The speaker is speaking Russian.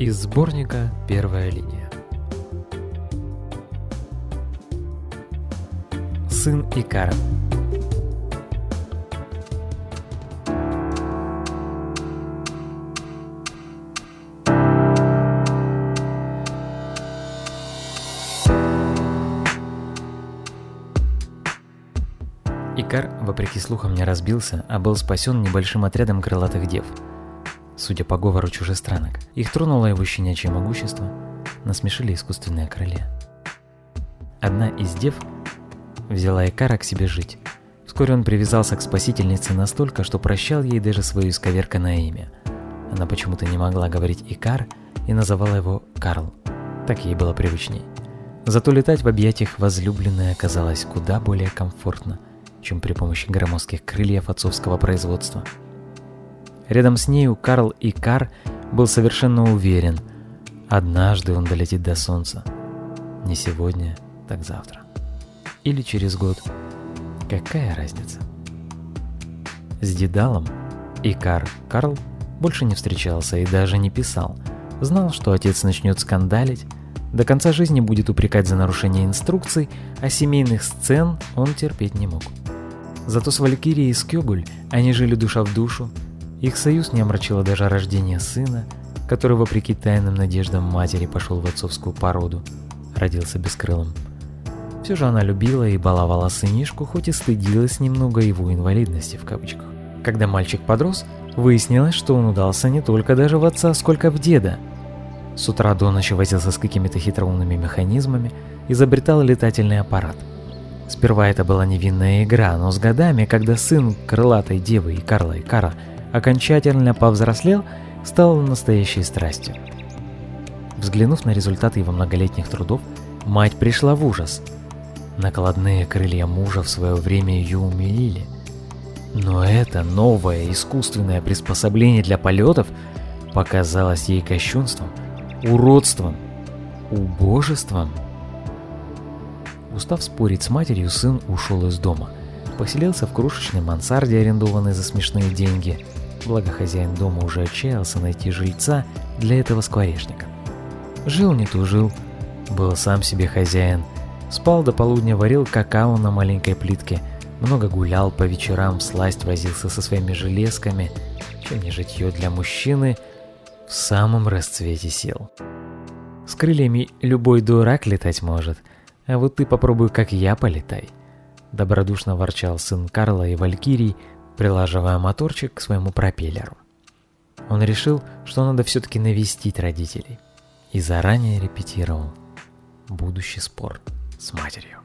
Из сборника «Первая линия». Сын Икара. Икар, вопреки слухам, не разбился, а был спасен небольшим отрядом крылатых дев. Судя по говору чужестранок, их тронуло его щенячье могущество, насмешили искусственные крылья. Одна из дев взяла Икара к себе жить. Вскоре он привязался к спасительнице настолько, что прощал ей даже свое исковерканное имя. Она почему-то не могла говорить Икар и называла его Карл. Так ей было привычней. Зато летать в объятиях возлюбленной оказалось куда более комфортно – чем при помощи громоздких крыльев отцовского производства. Рядом с нею Карл и Кар был совершенно уверен, однажды он долетит до солнца. Не сегодня, так завтра. Или через год. Какая разница? С Дедалом Икар Карл больше не встречался и даже не писал. Знал, что отец начнет скандалить, до конца жизни будет упрекать за нарушение инструкций, а семейных сцен он терпеть не мог. Зато с Валькирией и Скёгуль они жили душа в душу. Их союз не омрачило даже рождение сына, который, вопреки тайным надеждам матери, пошел в отцовскую породу, родился бескрылым. Все же она любила и баловала сынишку, хоть и стыдилась немного его инвалидности в кавычках. Когда мальчик подрос, выяснилось, что он удался не только даже в отца, сколько в деда. С утра до ночи возился с какими-то хитроумными механизмами, изобретал летательный аппарат – Сперва это была невинная игра, но с годами, когда сын крылатой девы и Карла и Кара окончательно повзрослел, стал настоящей страстью. Взглянув на результаты его многолетних трудов, мать пришла в ужас. Накладные крылья мужа в свое время ее умилили. Но это новое искусственное приспособление для полетов показалось ей кощунством, уродством, убожеством. Устав спорить с матерью, сын ушел из дома. Поселился в крошечной мансарде, арендованной за смешные деньги. Благо хозяин дома уже отчаялся найти жильца для этого скворечника. Жил не тужил, был сам себе хозяин. Спал до полудня, варил какао на маленькой плитке, много гулял по вечерам, сласть возился со своими железками, чем не житье для мужчины, в самом расцвете сил. С крыльями любой дурак летать может – а вот ты попробуй, как я, полетай. Добродушно ворчал сын Карла и Валькирий, прилаживая моторчик к своему пропеллеру. Он решил, что надо все-таки навестить родителей. И заранее репетировал будущий спор с матерью.